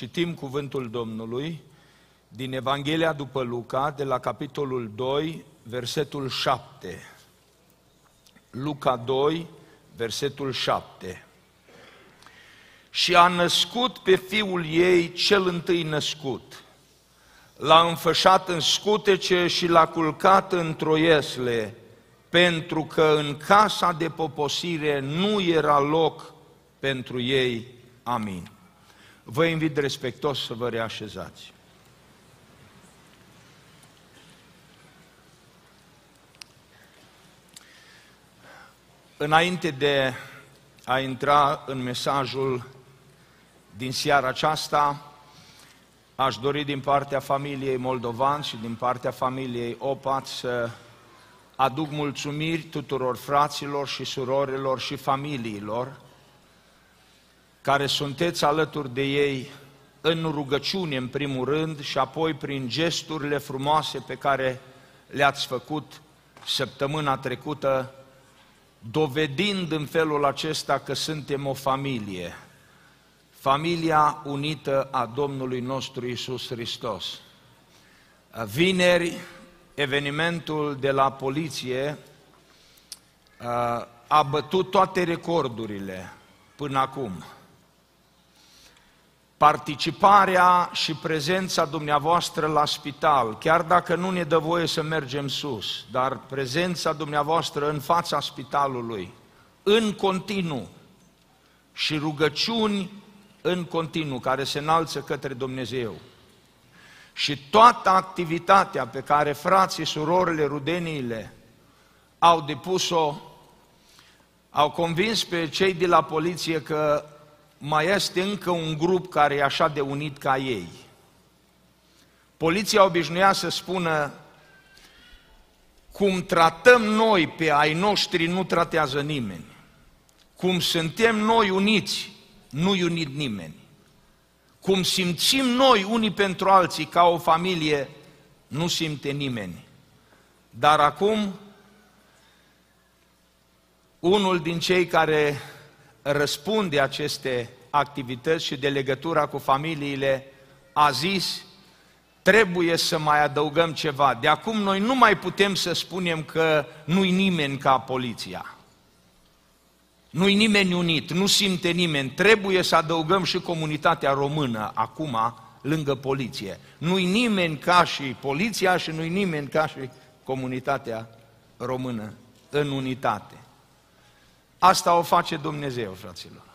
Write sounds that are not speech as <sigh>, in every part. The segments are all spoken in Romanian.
Citim cuvântul Domnului din Evanghelia după Luca, de la capitolul 2, versetul 7. Luca 2, versetul 7. Și a născut pe fiul ei cel întâi născut. L-a înfășat în scutece și l-a culcat în troiesle, pentru că în casa de poposire nu era loc pentru ei. Amin. Vă invit respectos să vă reașezați. Înainte de a intra în mesajul din seara aceasta, aș dori din partea familiei Moldovan și din partea familiei Opat să aduc mulțumiri tuturor fraților și surorilor și familiilor care sunteți alături de ei în rugăciune în primul rând și apoi prin gesturile frumoase pe care le-ați făcut săptămâna trecută, dovedind în felul acesta că suntem o familie, familia unită a Domnului nostru Isus Hristos. Vineri, evenimentul de la poliție a bătut toate recordurile până acum participarea și prezența dumneavoastră la spital, chiar dacă nu ne dă voie să mergem sus, dar prezența dumneavoastră în fața spitalului, în continuu și rugăciuni în continuu care se înalță către Dumnezeu. Și toată activitatea pe care frații, surorile, rudeniile au depus-o, au convins pe cei de la poliție că mai este încă un grup care e așa de unit ca ei. Poliția obișnuia să spună cum tratăm noi pe ai noștri, nu tratează nimeni. Cum suntem noi uniți, nu unit nimeni. Cum simțim noi unii pentru alții ca o familie, nu simte nimeni. Dar acum, unul din cei care răspunde aceste activități și de legătura cu familiile, a zis, trebuie să mai adăugăm ceva. De acum noi nu mai putem să spunem că nu-i nimeni ca poliția. Nu-i nimeni unit, nu simte nimeni. Trebuie să adăugăm și comunitatea română acum lângă poliție. Nu-i nimeni ca și poliția și nu-i nimeni ca și comunitatea română în unitate. Asta o face Dumnezeu, fraților.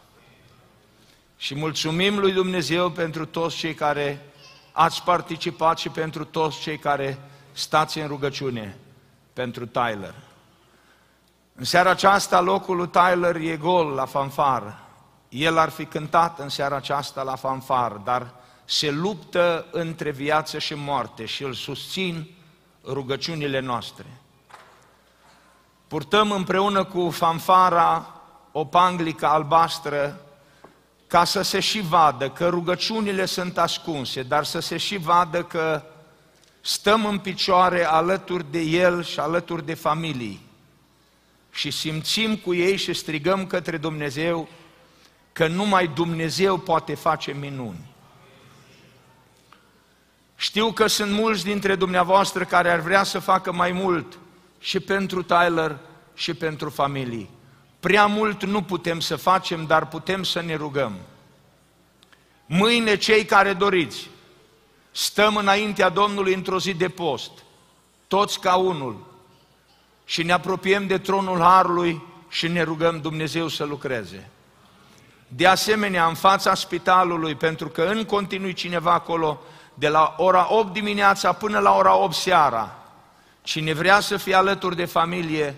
Și mulțumim lui Dumnezeu pentru toți cei care ați participat și pentru toți cei care stați în rugăciune pentru Tyler. În seara aceasta locul lui Tyler e gol la fanfar. El ar fi cântat în seara aceasta la fanfar, dar se luptă între viață și moarte și îl susțin rugăciunile noastre. Purtăm împreună cu fanfara o panglică albastră ca să se și vadă că rugăciunile sunt ascunse, dar să se și vadă că stăm în picioare alături de El și alături de familii și simțim cu ei și strigăm către Dumnezeu că numai Dumnezeu poate face minuni. Știu că sunt mulți dintre dumneavoastră care ar vrea să facă mai mult și pentru Tyler și pentru familii. Prea mult nu putem să facem, dar putem să ne rugăm. Mâine cei care doriți, stăm înaintea Domnului într-o zi de post, toți ca unul, și ne apropiem de tronul Harului și ne rugăm Dumnezeu să lucreze. De asemenea, în fața spitalului, pentru că în continui cineva acolo, de la ora 8 dimineața până la ora 8 seara, cine vrea să fie alături de familie,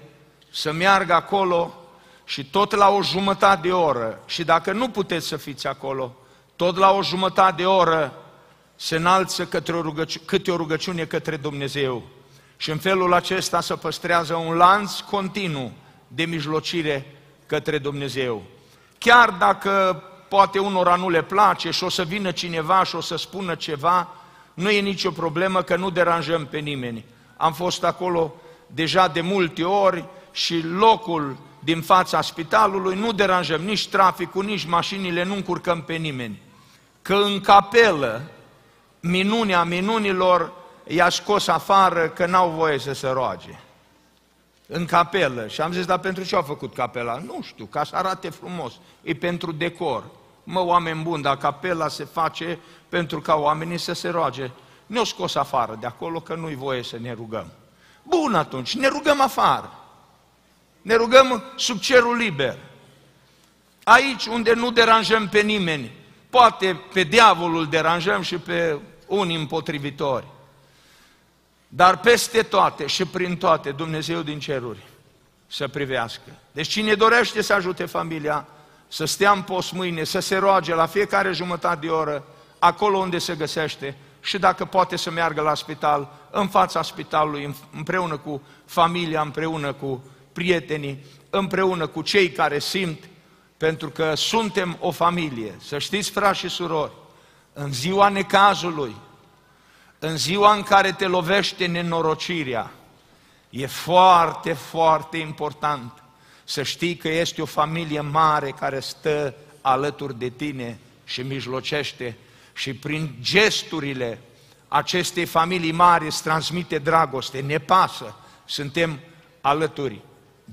să meargă acolo și tot la o jumătate de oră, și dacă nu puteți să fiți acolo, tot la o jumătate de oră se înalță către o rugăci- câte o rugăciune către Dumnezeu. Și în felul acesta se păstrează un lanț continuu de mijlocire către Dumnezeu. Chiar dacă poate unora nu le place și o să vină cineva și o să spună ceva, nu e nicio problemă că nu deranjăm pe nimeni. Am fost acolo deja de multe ori și locul din fața spitalului nu deranjăm nici traficul, nici mașinile, nu încurcăm pe nimeni. că în capelă minunea minunilor i-a scos afară că n-au voie să se roage. În capelă. Și am zis, dar pentru ce au făcut capela? Nu știu, ca să arate frumos. E pentru decor. Mă, oameni buni, dar capela se face pentru ca oamenii să se roage. Ne-au scos afară de acolo că nu-i voie să ne rugăm. Bun atunci, ne rugăm afară. Ne rugăm sub cerul liber. Aici unde nu deranjăm pe nimeni, poate pe diavolul deranjăm și pe unii împotrivitori. Dar peste toate și prin toate Dumnezeu din ceruri să privească. Deci cine dorește să ajute familia, să stea în post mâine, să se roage la fiecare jumătate de oră, acolo unde se găsește și dacă poate să meargă la spital, în fața spitalului, împreună cu familia, împreună cu prietenii, împreună cu cei care simt, pentru că suntem o familie. Să știți, frați și surori, în ziua necazului, în ziua în care te lovește nenorocirea, e foarte, foarte important să știi că este o familie mare care stă alături de tine și mijlocește și prin gesturile acestei familii mari îți transmite dragoste, ne pasă, suntem alături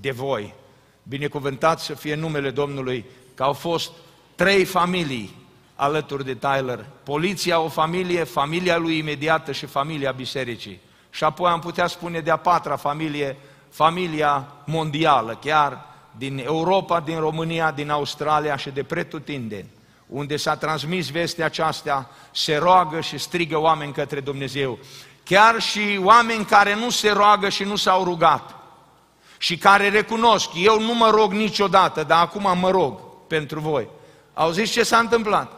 de voi. Binecuvântat să fie numele Domnului că au fost trei familii alături de Tyler. Poliția o familie, familia lui imediată și familia bisericii. Și apoi am putea spune de-a patra familie, familia mondială, chiar din Europa, din România, din Australia și de pretutindeni, unde s-a transmis vestea aceasta, se roagă și strigă oameni către Dumnezeu. Chiar și oameni care nu se roagă și nu s-au rugat și care recunosc, eu nu mă rog niciodată, dar acum mă rog pentru voi. Auziți ce s-a întâmplat?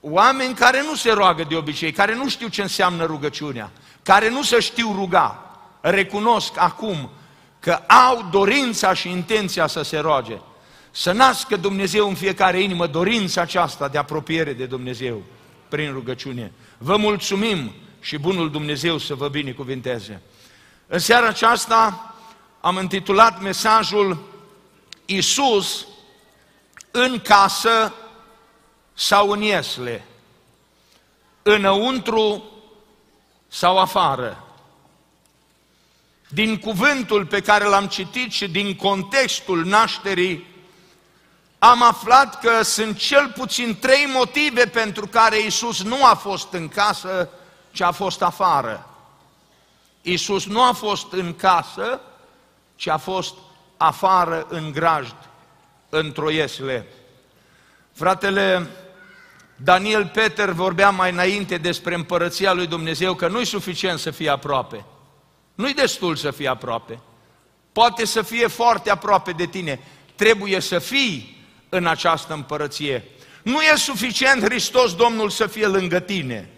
Oameni care nu se roagă de obicei, care nu știu ce înseamnă rugăciunea, care nu se știu ruga, recunosc acum că au dorința și intenția să se roage. Să nască Dumnezeu în fiecare inimă dorința aceasta de apropiere de Dumnezeu prin rugăciune. Vă mulțumim și bunul Dumnezeu să vă binecuvinteze. În seara aceasta am intitulat mesajul Isus în casă sau în iesle, înăuntru sau afară. Din cuvântul pe care l-am citit și din contextul nașterii, am aflat că sunt cel puțin trei motive pentru care Isus nu a fost în casă, ci a fost afară. Isus nu a fost în casă, ci a fost afară în grajd, într-o iesle. Fratele Daniel Peter vorbea mai înainte despre împărăția lui Dumnezeu, că nu-i suficient să fie aproape. Nu-i destul să fie aproape. Poate să fie foarte aproape de tine. Trebuie să fii în această împărăție. Nu e suficient Hristos Domnul să fie lângă tine.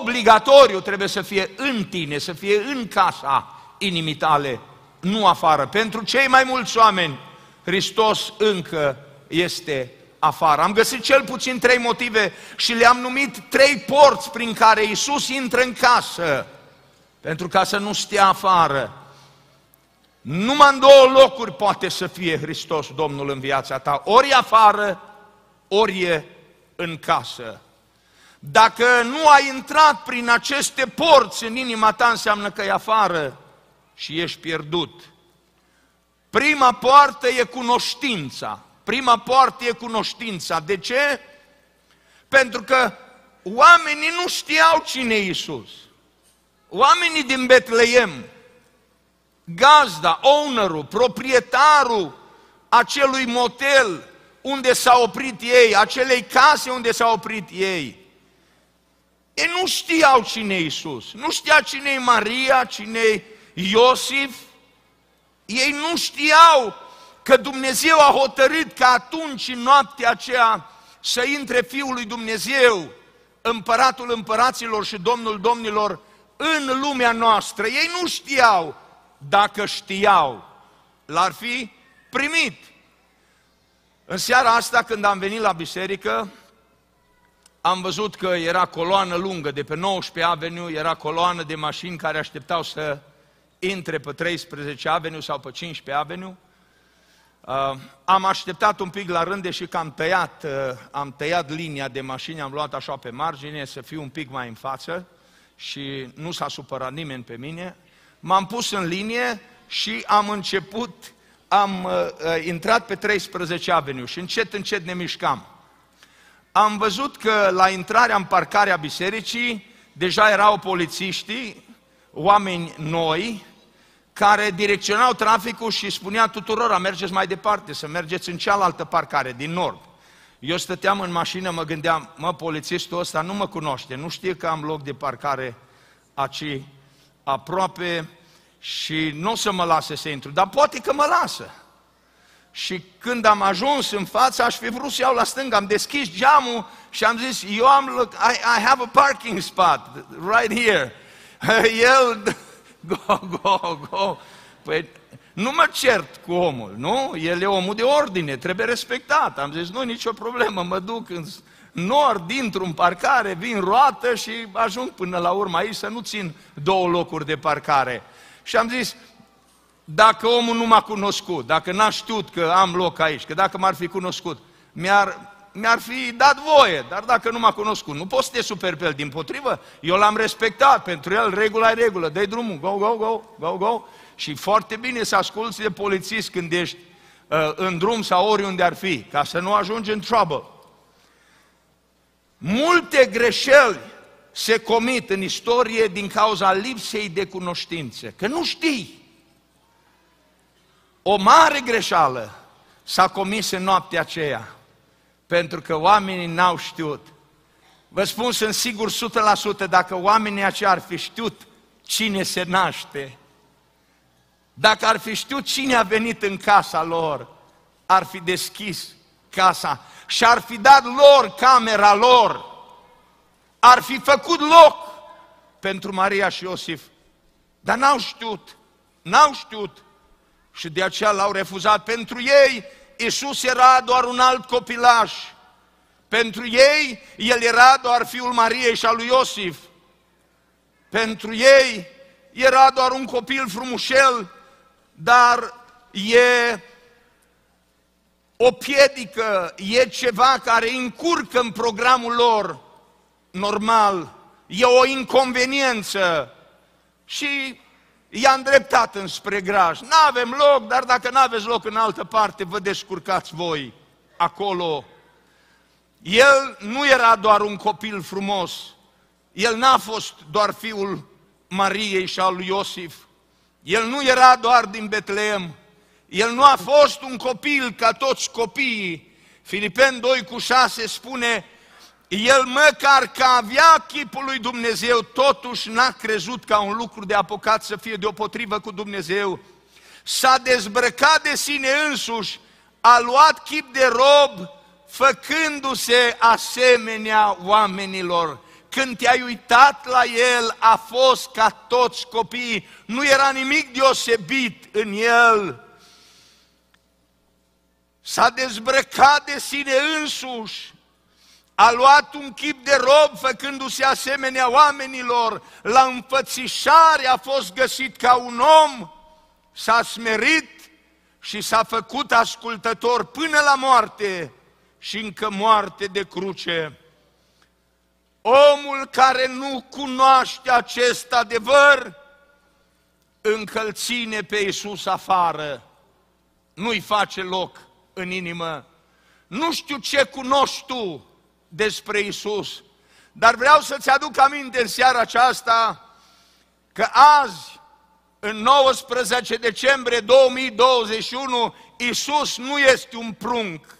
Obligatoriu trebuie să fie în tine, să fie în casa inimii tale, nu afară. Pentru cei mai mulți oameni, Hristos încă este afară. Am găsit cel puțin trei motive și le-am numit trei porți prin care Isus intră în casă, pentru ca să nu stea afară. Numai în două locuri poate să fie Hristos Domnul în viața ta, ori afară, ori e în casă. Dacă nu ai intrat prin aceste porți în inima ta, înseamnă că e afară și ești pierdut. Prima poartă e cunoștința. Prima poartă e cunoștința. De ce? Pentru că oamenii nu știau cine e Isus. Oamenii din Betleem, gazda, ownerul, proprietarul acelui motel unde s-au oprit ei, acelei case unde s-au oprit ei, ei nu știau cine e Isus, nu știa cine e Maria, cine e Iosif, ei nu știau că Dumnezeu a hotărât că atunci, în noaptea aceea, să intre Fiul lui Dumnezeu, împăratul împăraților și Domnul domnilor, în lumea noastră. Ei nu știau, dacă știau, l-ar fi primit. În seara asta, când am venit la biserică, am văzut că era coloană lungă de pe 19 Avenue, era coloană de mașini care așteptau să intre pe 13 Avenue sau pe 15 Avenue Uh, am așteptat un pic la rând, deși că am tăiat, uh, am tăiat linia de mașini, am luat așa pe margine să fiu un pic mai în față și nu s-a supărat nimeni pe mine. M-am pus în linie și am început, am uh, uh intrat pe 13 Avenue și încet, încet ne mișcam. Am văzut că la intrarea în parcarea bisericii deja erau polițiștii, oameni noi, care direcționau traficul și spunea tuturor, mergeți mai departe, să mergeți în cealaltă parcare, din nord. Eu stăteam în mașină, mă gândeam, mă, polițistul ăsta nu mă cunoaște, nu știe că am loc de parcare aici aproape și nu o să mă lase să intru, dar poate că mă lasă. Și când am ajuns în față, aș fi vrut să iau la stânga, am deschis geamul și am zis, eu am, look, I, I have a parking spot right here. <laughs> El, <laughs> go, go, go. Păi nu mă cert cu omul, nu? El e omul de ordine, trebuie respectat. Am zis, nu, nicio problemă, mă duc în nord, dintr un parcare, vin roată și ajung până la urmă aici să nu țin două locuri de parcare. Și am zis, dacă omul nu m-a cunoscut, dacă n-a știut că am loc aici, că dacă m-ar fi cunoscut, mi-ar, mi-ar fi dat voie, dar dacă nu m-a cunoscut, nu poți să te super pe el, din potrivă, eu l-am respectat, pentru el regula e regulă, dai drumul, go, go, go, go, go, și foarte bine să asculți de polițist când ești uh, în drum sau oriunde ar fi, ca să nu ajungi în trouble. Multe greșeli se comit în istorie din cauza lipsei de cunoștințe, că nu știi. O mare greșeală s-a comis în noaptea aceea, pentru că oamenii n-au știut. Vă spun, sunt sigur 100% dacă oamenii aceia ar fi știut cine se naște, dacă ar fi știut cine a venit în casa lor, ar fi deschis casa și ar fi dat lor camera lor, ar fi făcut loc pentru Maria și Iosif. Dar n-au știut, n-au știut și de aceea l-au refuzat. Pentru ei, Isus era doar un alt copilaș. Pentru ei, El era doar fiul Mariei și al lui Iosif. Pentru ei, era doar un copil frumușel, dar e o piedică, e ceva care încurcă în programul lor normal, e o inconveniență și i-a îndreptat înspre graj. Nu avem loc, dar dacă nu aveți loc în altă parte, vă descurcați voi acolo. El nu era doar un copil frumos, el n-a fost doar fiul Mariei și al lui Iosif, el nu era doar din Betleem, el nu a fost un copil ca toți copiii. Filipen 2 cu 6 spune, el măcar că avea chipul lui Dumnezeu, totuși n-a crezut ca un lucru de apocat să fie deopotrivă cu Dumnezeu. S-a dezbrăcat de sine însuși, a luat chip de rob, făcându-se asemenea oamenilor. Când te-ai uitat la el, a fost ca toți copiii, nu era nimic deosebit în el. S-a dezbrăcat de sine însuși, a luat un chip de rob făcându-se asemenea oamenilor, la înfățișare a fost găsit ca un om, s-a smerit și s-a făcut ascultător până la moarte și încă moarte de cruce. Omul care nu cunoaște acest adevăr, încă ține pe Iisus afară, nu-i face loc în inimă. Nu știu ce cunoști tu, despre Isus. Dar vreau să-ți aduc aminte în seara aceasta că azi, în 19 decembrie 2021, Isus nu este un prunc.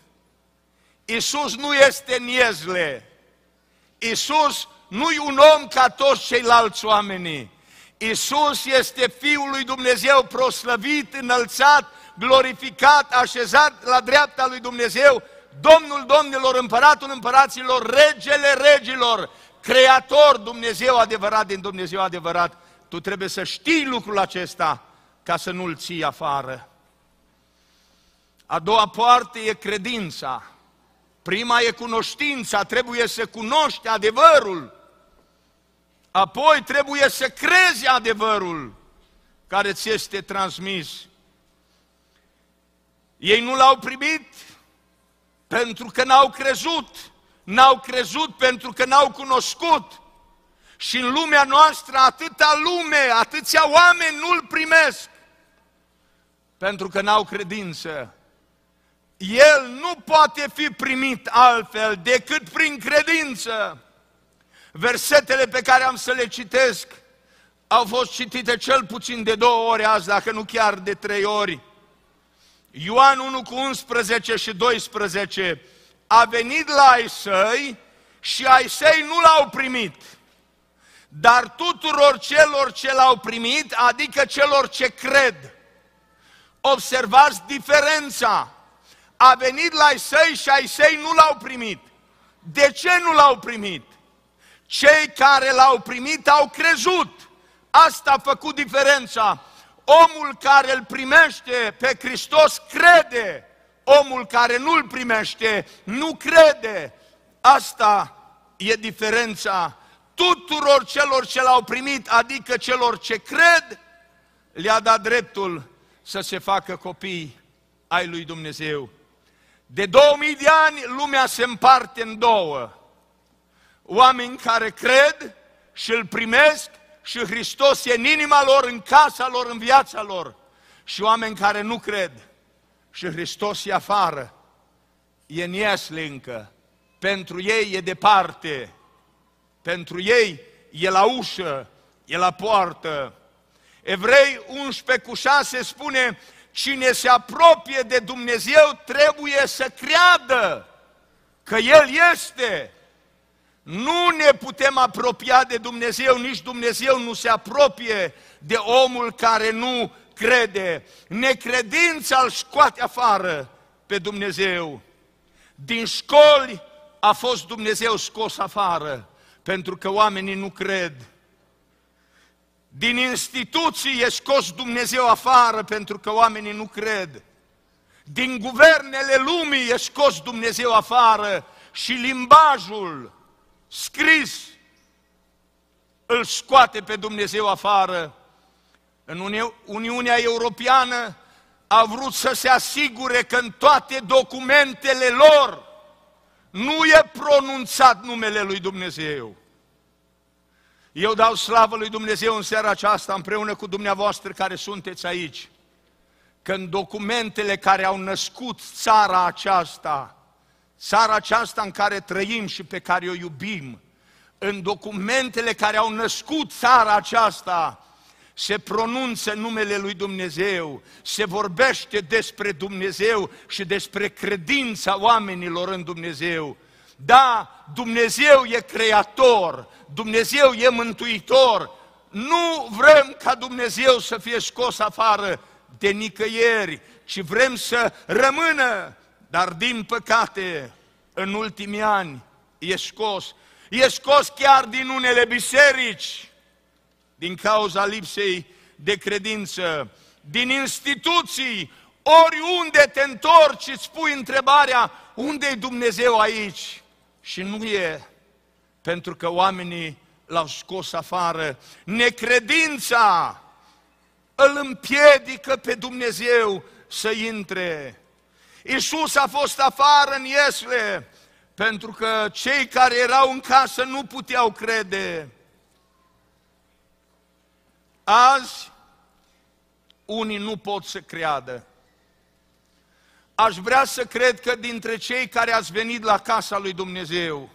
Isus nu este niezle. Isus nu e un om ca toți ceilalți oameni. Isus este Fiul lui Dumnezeu proslăvit, înălțat, glorificat, așezat la dreapta lui Dumnezeu Domnul Domnilor, Împăratul Împăraților, Regele Regilor, Creator, Dumnezeu adevărat din Dumnezeu adevărat, tu trebuie să știi lucrul acesta ca să nu-l ții afară. A doua parte e credința. Prima e cunoștința, trebuie să cunoști adevărul. Apoi trebuie să crezi adevărul care ți este transmis. Ei nu l-au primit pentru că n-au crezut. N-au crezut pentru că n-au cunoscut. Și în lumea noastră atâta lume, atâția oameni nu-L primesc. Pentru că n-au credință. El nu poate fi primit altfel decât prin credință. Versetele pe care am să le citesc au fost citite cel puțin de două ori azi, dacă nu chiar de trei ori. Ioan 1 cu 11 și 12 a venit la ai săi și ai săi nu l-au primit. Dar tuturor celor ce l-au primit, adică celor ce cred, observați diferența. A venit la ai săi și ai săi nu l-au primit. De ce nu l-au primit? Cei care l-au primit au crezut. Asta a făcut diferența. Omul care îl primește pe Hristos crede. Omul care nu îl primește nu crede. Asta e diferența. Tuturor celor ce l-au primit, adică celor ce cred, le-a dat dreptul să se facă copii ai lui Dumnezeu. De 2000 de ani lumea se împarte în două. Oameni care cred și îl primesc și Hristos e în inima lor, în casa lor, în viața lor. Și oameni care nu cred și Hristos e afară, e în iesle încă. Pentru ei e departe, pentru ei e la ușă, e la poartă. Evrei 11 cu 6 spune, cine se apropie de Dumnezeu trebuie să creadă că El este nu ne putem apropia de Dumnezeu, nici Dumnezeu nu se apropie de omul care nu crede. Necredința îl scoate afară pe Dumnezeu. Din școli a fost Dumnezeu scos afară, pentru că oamenii nu cred. Din instituții e scos Dumnezeu afară, pentru că oamenii nu cred. Din guvernele lumii e scos Dumnezeu afară și limbajul scris îl scoate pe Dumnezeu afară. În Uniunea Europeană a vrut să se asigure că în toate documentele lor nu e pronunțat numele lui Dumnezeu. Eu dau slavă lui Dumnezeu în seara aceasta împreună cu dumneavoastră care sunteți aici, că în documentele care au născut țara aceasta, țara aceasta în care trăim și pe care o iubim, în documentele care au născut țara aceasta, se pronunță numele lui Dumnezeu, se vorbește despre Dumnezeu și despre credința oamenilor în Dumnezeu. Da, Dumnezeu e creator, Dumnezeu e mântuitor. Nu vrem ca Dumnezeu să fie scos afară de nicăieri, ci vrem să rămână dar din păcate, în ultimii ani, e scos. E scos chiar din unele biserici, din cauza lipsei de credință, din instituții, oriunde te întorci îți spui întrebarea, unde e Dumnezeu aici? Și nu e, pentru că oamenii l-au scos afară. Necredința îl împiedică pe Dumnezeu să intre. Iisus a fost afară în Iesle, pentru că cei care erau în casă nu puteau crede. Azi, unii nu pot să creadă. Aș vrea să cred că dintre cei care ați venit la casa lui Dumnezeu,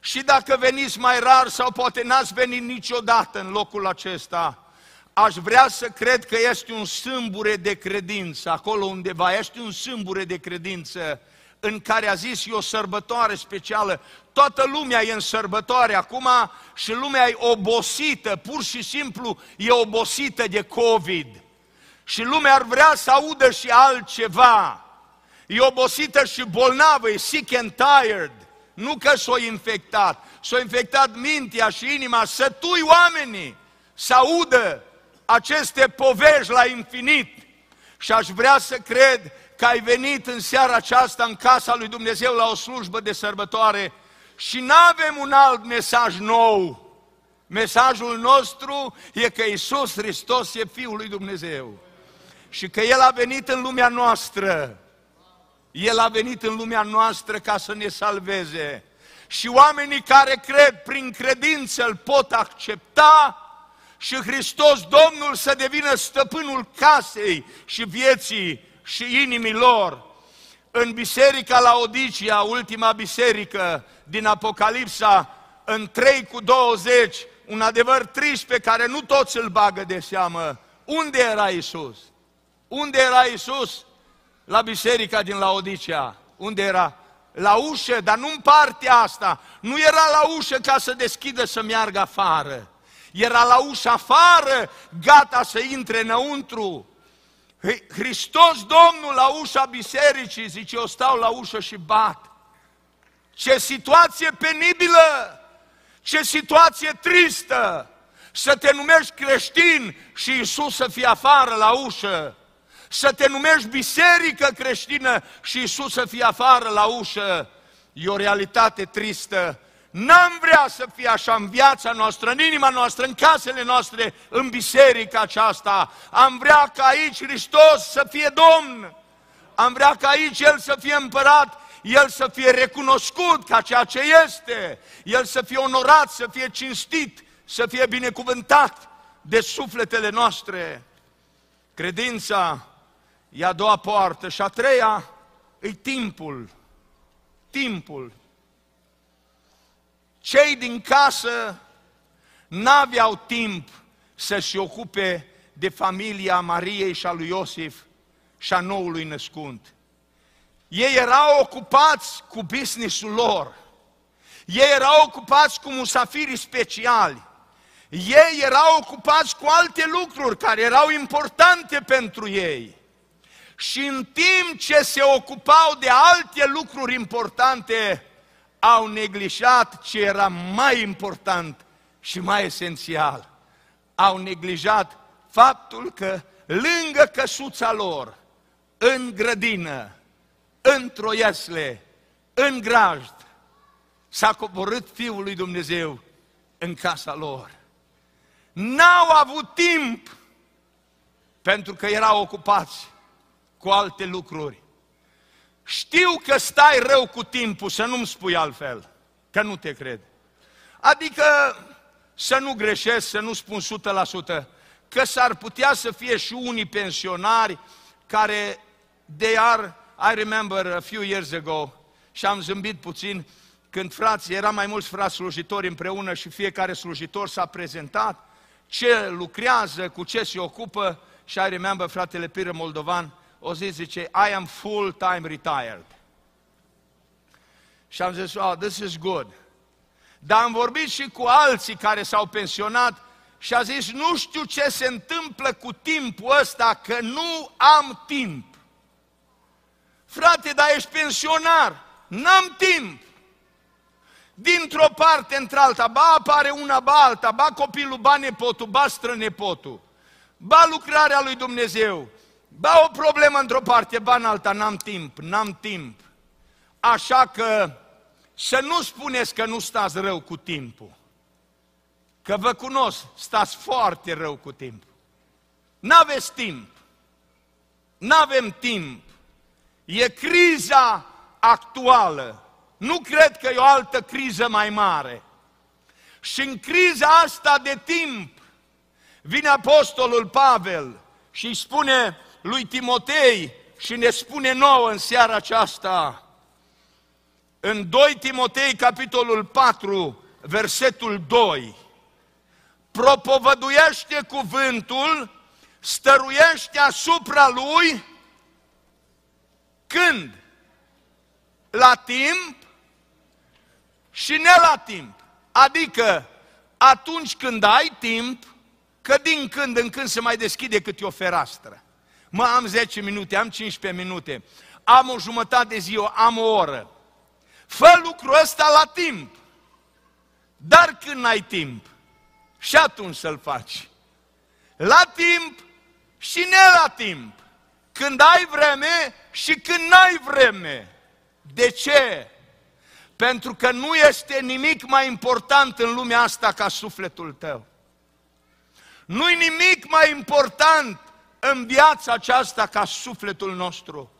și dacă veniți mai rar sau poate n-ați venit niciodată în locul acesta, aș vrea să cred că este un sâmbure de credință, acolo undeva, este un sâmbure de credință în care a zis e o sărbătoare specială. Toată lumea e în sărbătoare acum și lumea e obosită, pur și simplu e obosită de COVID. Și lumea ar vrea să audă și altceva. E obosită și bolnavă, e sick and tired. Nu că s-o infectat, s-o infectat mintea și inima, sătui oamenii să audă aceste povești la infinit și aș vrea să cred că ai venit în seara aceasta în casa lui Dumnezeu la o slujbă de sărbătoare și nu avem un alt mesaj nou. Mesajul nostru e că Isus Hristos e Fiul lui Dumnezeu. și că El a venit în lumea noastră. El a venit în lumea noastră ca să ne salveze. Și oamenii care cred prin credință îl pot accepta și Hristos Domnul să devină stăpânul casei și vieții și inimii lor. În biserica la Odicia, ultima biserică din Apocalipsa, în 3 cu 20, un adevăr trist pe care nu toți îl bagă de seamă. Unde era Isus? Unde era Isus? La biserica din Laodicea. Unde era? La ușă, dar nu în partea asta. Nu era la ușă ca să deschidă să meargă afară. Era la ușă afară, gata să intre înăuntru. Hristos Domnul la ușa bisericii, zice, eu stau la ușă și bat. Ce situație penibilă! Ce situație tristă! Să te numești creștin și Isus să fie afară la ușă. Să te numești biserică creștină și Isus să fie afară la ușă. E o realitate tristă. N-am vrea să fie așa în viața noastră, în inima noastră, în casele noastre, în biserica aceasta. Am vrea ca aici Hristos să fie Domn. Am vrea ca aici El să fie împărat el să fie recunoscut ca ceea ce este, El să fie onorat, să fie cinstit, să fie binecuvântat de sufletele noastre. Credința e a doua poartă și a treia e timpul. Timpul. Cei din casă n-aveau timp să-și ocupe de familia Mariei și a lui Iosif și a noului născut. Ei erau ocupați cu businessul lor. Ei erau ocupați cu musafiri speciali. Ei erau ocupați cu alte lucruri care erau importante pentru ei. Și în timp ce se ocupau de alte lucruri importante, au neglijat ce era mai important și mai esențial. Au neglijat faptul că lângă căsuța lor, în grădină, într-o iasle, în grajd, s-a coborât Fiul lui Dumnezeu în casa lor. N-au avut timp pentru că erau ocupați cu alte lucruri. Știu că stai rău cu timpul, să nu-mi spui altfel, că nu te cred. Adică să nu greșesc, să nu spun 100%, că s-ar putea să fie și unii pensionari care de ar I remember a few years ago și am zâmbit puțin când frații, era mai mulți frați slujitori împreună și fiecare slujitor s-a prezentat ce lucrează, cu ce se ocupă și I remember fratele Piră Moldovan o zis, zice, I am full-time retired. Și am zis, oh, this is good. Dar am vorbit și cu alții care s-au pensionat și a zis, nu știu ce se întâmplă cu timpul ăsta, că nu am timp. Frate, dar ești pensionar, n-am timp. Dintr-o parte într-alta, ba apare una, ba alta, ba copilul, ba nepotul, ba strănepotul, ba lucrarea lui Dumnezeu, ba o problemă într-o parte, ba în alta, n-am timp, n-am timp. Așa că să nu spuneți că nu stați rău cu timpul. Că vă cunosc, stați foarte rău cu timpul. N-aveți timp. N-avem timp. E criza actuală. Nu cred că e o altă criză mai mare. Și în criza asta de timp vine Apostolul Pavel și îi spune lui Timotei și ne spune nouă în seara aceasta, în 2 Timotei, capitolul 4, versetul 2, propovăduiește cuvântul, stăruiește asupra lui când? La timp și ne la timp. Adică atunci când ai timp, că din când în când se mai deschide câte o fereastră. Mă, am 10 minute, am 15 minute, am o jumătate de zi, am o oră. Fă lucrul ăsta la timp. Dar când ai timp, și atunci să-l faci. La timp și ne la timp. Când ai vreme și când n-ai vreme. De ce? Pentru că nu este nimic mai important în lumea asta ca sufletul tău. Nu-i nimic mai important în viața aceasta ca sufletul nostru.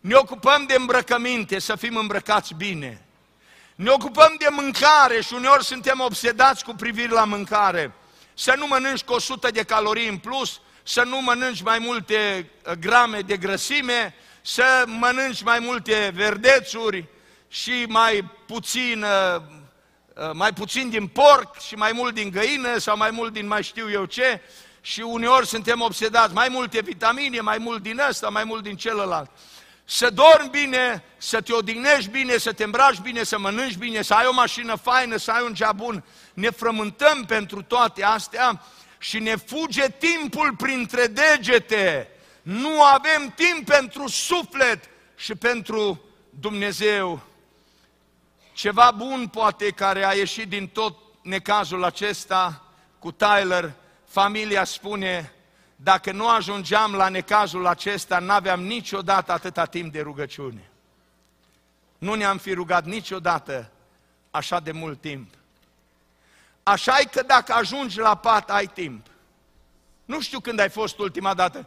Ne ocupăm de îmbrăcăminte, să fim îmbrăcați bine. Ne ocupăm de mâncare și uneori suntem obsedați cu privire la mâncare. Să nu mănânci cu 100 de calorii în plus, să nu mănânci mai multe uh, grame de grăsime, să mănânci mai multe verdețuri și mai puțin, uh, uh, mai puțin din porc și mai mult din găină sau mai mult din mai știu eu ce și uneori suntem obsedați, mai multe vitamine, mai mult din ăsta, mai mult din celălalt. Să dormi bine, să te odihnești bine, să te îmbraci bine, să mănânci bine, să ai o mașină faină, să ai un cea bun. Ne frământăm pentru toate astea și ne fuge timpul printre degete. Nu avem timp pentru suflet și pentru Dumnezeu. Ceva bun poate care a ieșit din tot necazul acesta cu Tyler, familia spune, dacă nu ajungeam la necazul acesta, n-aveam niciodată atâta timp de rugăciune. Nu ne-am fi rugat niciodată așa de mult timp. așa e că dacă ajungi la pat, ai timp. Nu știu când ai fost ultima dată.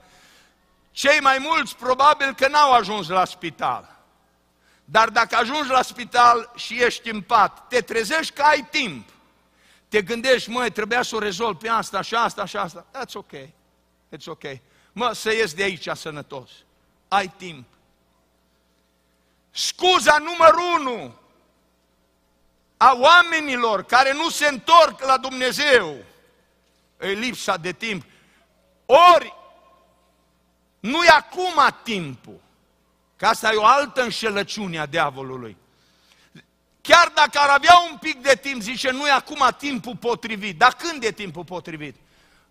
Cei mai mulți probabil că n-au ajuns la spital. Dar dacă ajungi la spital și ești în pat, te trezești că ai timp. Te gândești, măi, trebuia să o rezolv pe asta și asta și asta. That's ok. It's ok. Mă, să ies de aici sănătos. Ai timp. Scuza numărul unu a oamenilor care nu se întorc la Dumnezeu e lipsa de timp. Ori nu e acum timpul. Că asta e o altă înșelăciune a diavolului. Chiar dacă ar avea un pic de timp, zice, nu e acum timpul potrivit. Dar când e timpul potrivit?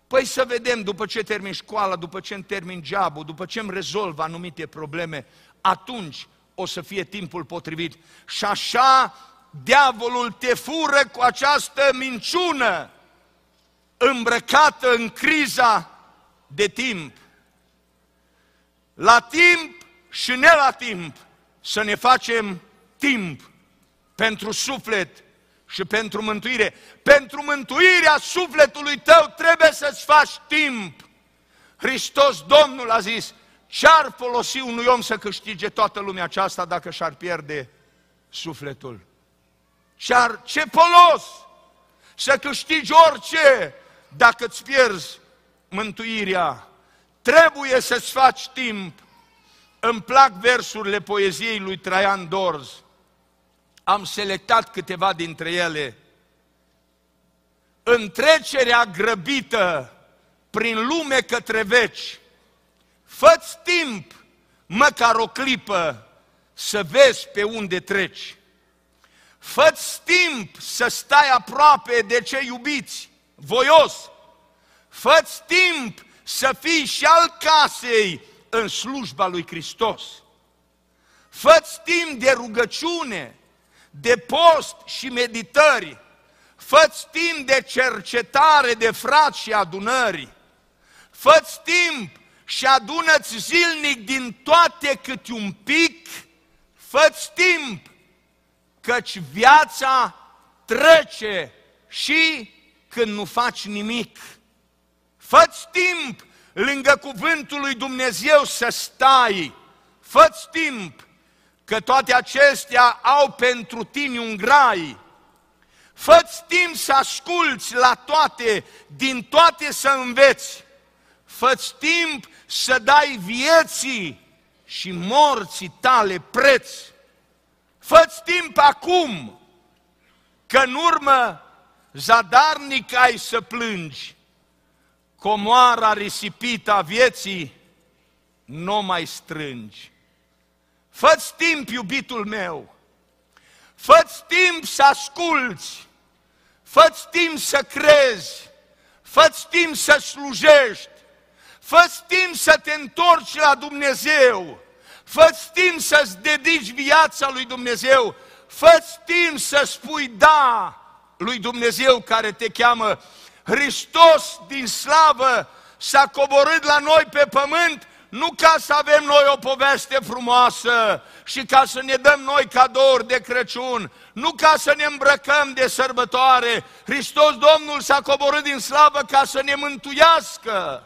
Păi să vedem, după ce termin școala, după ce îmi termin jobul, după ce îmi rezolv anumite probleme, atunci o să fie timpul potrivit. Și așa diavolul te fură cu această minciună îmbrăcată în criza de timp. La timp și ne la timp să ne facem timp pentru suflet și pentru mântuire. Pentru mântuirea sufletului tău trebuie să-ți faci timp. Hristos Domnul a zis, ce-ar folosi unui om să câștige toată lumea aceasta dacă și-ar pierde sufletul? Ce-ar, ce folos să câștigi orice dacă îți pierzi mântuirea? Trebuie să-ți faci timp. Îmi plac versurile poeziei lui Traian Dorz am selectat câteva dintre ele. Întrecerea grăbită prin lume către veci, fă timp, măcar o clipă, să vezi pe unde treci. fă timp să stai aproape de cei iubiți, voios. fă timp să fii și al casei în slujba lui Hristos. fă timp de rugăciune, de post și meditări, fă timp de cercetare de frați și adunări, fă timp și adună-ți zilnic din toate câte un pic, fă timp, căci viața trece și când nu faci nimic. fă timp lângă cuvântul lui Dumnezeu să stai, fă timp că toate acestea au pentru tine un grai. Fă-ți timp să asculți la toate, din toate să înveți. Fă-ți timp să dai vieții și morții tale preț. Fă-ți timp acum, că în urmă zadarnic ai să plângi. Comoara risipită a vieții nu mai strângi. Fă-ți timp, iubitul meu, fă-ți timp să asculți, fă-ți timp să crezi, fă-ți timp să slujești, fă-ți timp să te întorci la Dumnezeu, fă-ți timp să-ți dedici viața lui Dumnezeu, fă-ți timp să spui da lui Dumnezeu care te cheamă. Hristos din slavă s-a coborât la noi pe pământ nu ca să avem noi o poveste frumoasă și ca să ne dăm noi cadouri de Crăciun, nu ca să ne îmbrăcăm de sărbătoare. Hristos Domnul s-a coborât din slavă ca să ne mântuiască.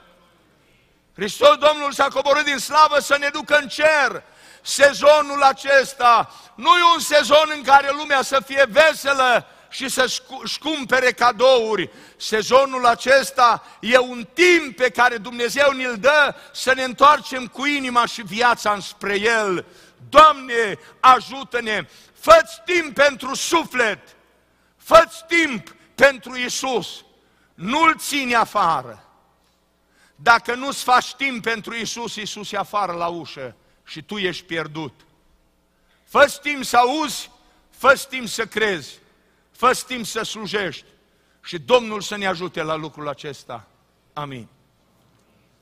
Hristos Domnul s-a coborât din slavă să ne ducă în cer. Sezonul acesta nu e un sezon în care lumea să fie veselă și să-și cumpere cadouri. Sezonul acesta e un timp pe care Dumnezeu ne-l dă să ne întoarcem cu inima și viața înspre El. Doamne, ajută-ne! Fă-ți timp pentru suflet! Fă-ți timp pentru Isus! Nu-L ține afară! Dacă nu-ți faci timp pentru Isus, Isus e afară la ușă și tu ești pierdut. fă timp să auzi, fă timp să crezi, fă timp să slujești și Domnul să ne ajute la lucrul acesta. Amin.